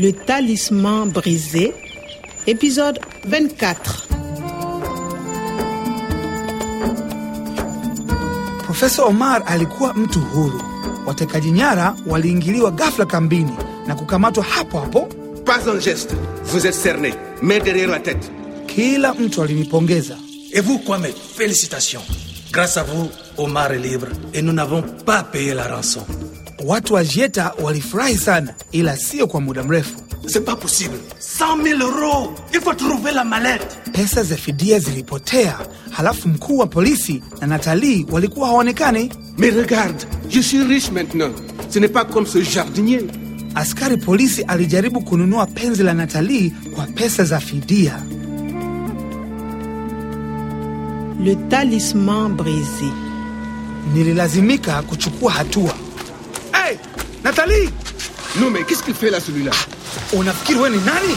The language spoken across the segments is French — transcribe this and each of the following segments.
Le talisman brisé, épisode 24. Profesa Omar alikuwa mtu huru. Watekaji nyara waliingiliwa ghafla kambini na kukamatwa hapo hapo. Pas un geste. Vous êtes cerné. Main derrière la tête. Kila mtu alinipongeza. Et vous, Kwame, félicitations. Grâce à vous, Omar est libre et nous n'avons pas payé la rançon. Watu wa Jeta walifurahi sana, ila sio kwa muda mrefu. C'est pas possible. 100 000 euros. Il faut trouver la mallette. Pesa za fidia zilipotea, halafu mkuu wa polisi na Natalii walikuwa hawaonekani. Mais regarde, je suis riche maintenant. Ce n'est pas comme ce jardinier. Askari polisi alijaribu kununua penzi la Natalii kwa pesa za fidia. Le talisman brisé. Nililazimika kuchukua hatua. Hey, Natalii, Non, mais qu'est-ce qu'il fait là, celui-là? Unafikiri wewe ni nani?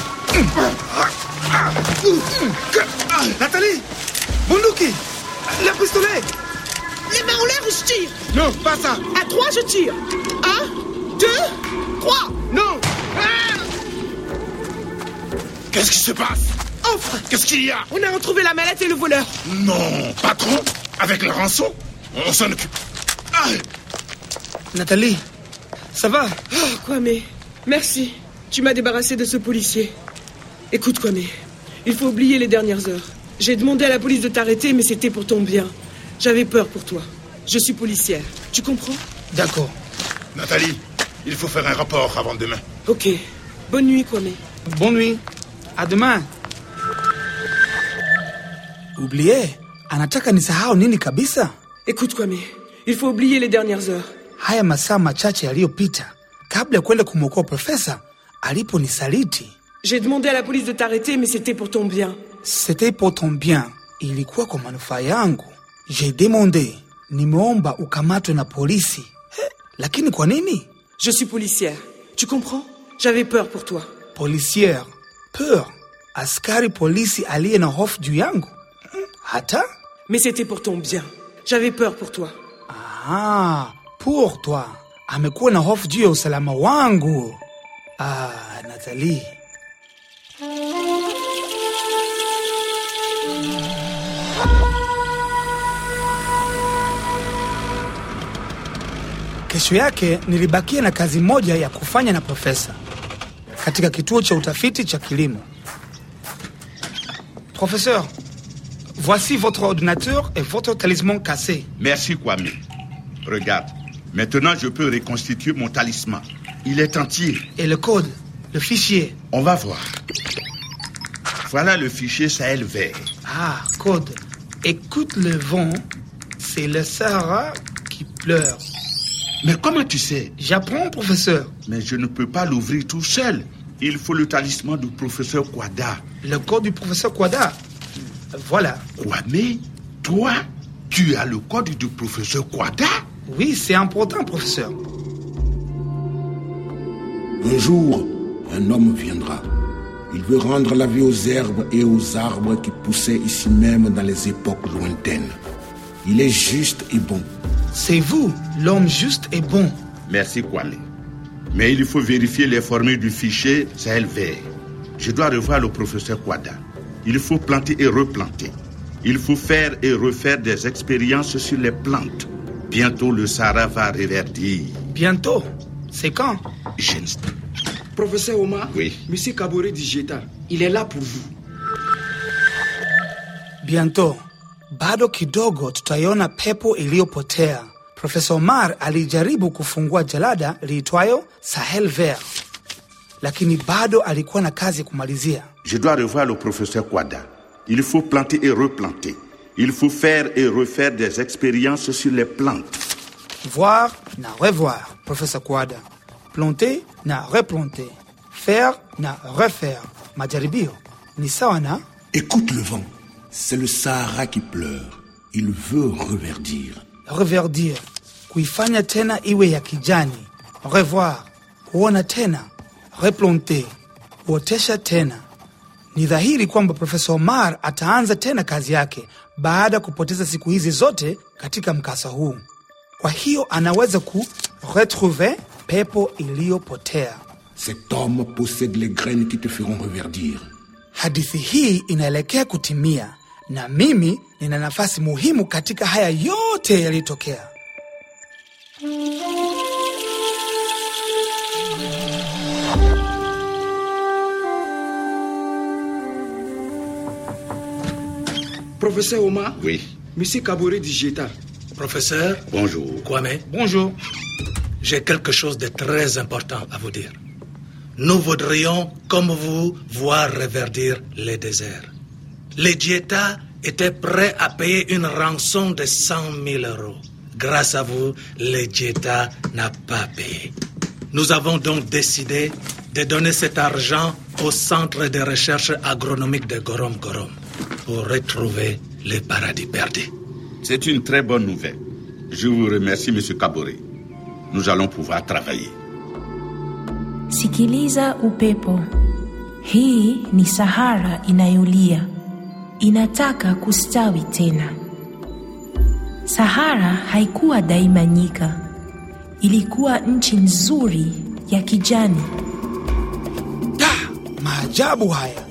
Natalii, bunduki, le pistolet. Les mains en l'air ou je tire Non, pas ça. À trois, je tire. Un, deux, trois. Non Qu'est-ce qui se passe? Offre Qu'est-ce qu'il y a? On a retrouvé la mallette et le voleur. Non, patron Avec la rançon On s'en occupe. Ah, Nathalie, ça va Oh, Kwame, merci. Tu m'as débarrassé de ce policier. Écoute, Kwame, il faut oublier les dernières heures. J'ai demandé à la police de t'arrêter, mais c'était pour ton bien. J'avais peur pour toi. Je suis policière. Tu comprends D'accord. Nathalie, il faut faire un rapport avant demain. Ok. Bonne nuit, Kwame. Bonne nuit. À demain. Oublié, anataka nisahau nini kabisa? Écoute, Kwame, il faut oublier les dernières heures. Haya masaa machache yaliyopita kabla ya kwenda kumwokoa profesa aliponisaliti, J'ai demandé à la police de t'arrêter, mais c'était pour ton bien. c'était pour ton bien, ilikuwa kwa manufaa yangu. J'ai demandé, nimeomba ukamatwe na polisi. Eh, lakini kwa nini? Je suis policière. Tu comprends? J'avais peur pour toi. Policière, peur, askari polisi aliye na hofu juu yangu? Hmm, Hata? Mais c'était pour ton bien. J'avais peur pour toi. Ah, pour toi. Amekuwa na hofu juu ya usalama wangu. Ah, Nathalie. Kesho yake nilibakia na kazi moja ya kufanya na profesa katika kituo cha utafiti cha kilimo. Professeur, voici votre ordinateur et votre talisman cassé. Merci Kwame. Regarde, maintenant je peux reconstituer mon talisman. Il est entier. Et le code, le fichier. On va voir. Voilà le fichier Sahel vert. Ah, code. Écoute le vent, c'est le Sahara qui pleure. Mais comment tu sais? J'apprends, professeur. Mais je ne peux pas l'ouvrir tout seul. Il faut le talisman du professeur Kwada. Le code du professeur Kwada. Voilà. Kwame, toi, tu as le code du professeur Kwada? Oui, c'est important, professeur. Un jour, un homme viendra. Il veut rendre la vie aux herbes et aux arbres qui poussaient ici même dans les époques lointaines. Il est juste et bon. C'est vous, l'homme juste et bon. Merci Kwame. Mais il faut vérifier les formules du fichier Sahel vert. Je dois revoir le professeur Kwada. Il faut planter et replanter. Il faut faire et refaire des expériences sur les plantes. Bientôt le Sahara va reverdir. Bientôt? C'est quand? Je ne sais- Professeur Omar, Oui. Monsieur Kabore Digeta, il est là pour vous. Bientôt. Bado kidogo tutaiona pepo iliyopotea. Profesa Omar alijaribu kufungua jalada liitwayo Sahel Vert, lakini bado alikuwa na kazi kumalizia. Je dois revoir le professeur Kwada. Il faut planter et replanter. Il faut faire et refaire des expériences sur les plantes. Voir na revoir, Profesa Kwada. Planter na replanter. Faire na refaire. Majaribio ni sawa na? Écoute le vent. C'est le Sahara qui pleure. Il veut reverdir. reverdir, kuifanya tena iwe ya kijani. Revoir, kuona tena. Replanter, kuotesha tena. Ni dhahiri kwamba Profesa Omar ataanza tena kazi yake baada ya kupoteza siku hizi zote katika mkasa huu. Kwa hiyo anaweza ku retrouver pepo iliyopotea. Cet homme possède les graines qui te feront reverdir. Hadithi hii inaelekea kutimia na mimi nina nafasi muhimu katika haya yote yaliyotokea. Professeur Omar, Oui. Monsieur Kabore du Jeta. Professeur Bonjour. Kwame, Bonjour. j'ai quelque chose de très important à vous dire. Nous voudrions, comme vous, voir reverdir les déserts. Les Dieta étaient prêts à payer une rançon de 100 000 euros. Grâce à vous, les Dieta n'a pas payé. Nous avons donc décidé de donner cet argent au Centre de recherche agronomique de Gorom Gorom pour retrouver le paradis perdu. C'est une très bonne nouvelle. Je vous remercie, Monsieur Kabore. Nous allons pouvoir travailler. Sikiliza upepo. Hii ni Sahara inayolia, inataka kustawi tena. Sahara haikuwa daima nyika, ilikuwa nchi nzuri ya kijani. Da, maajabu haya!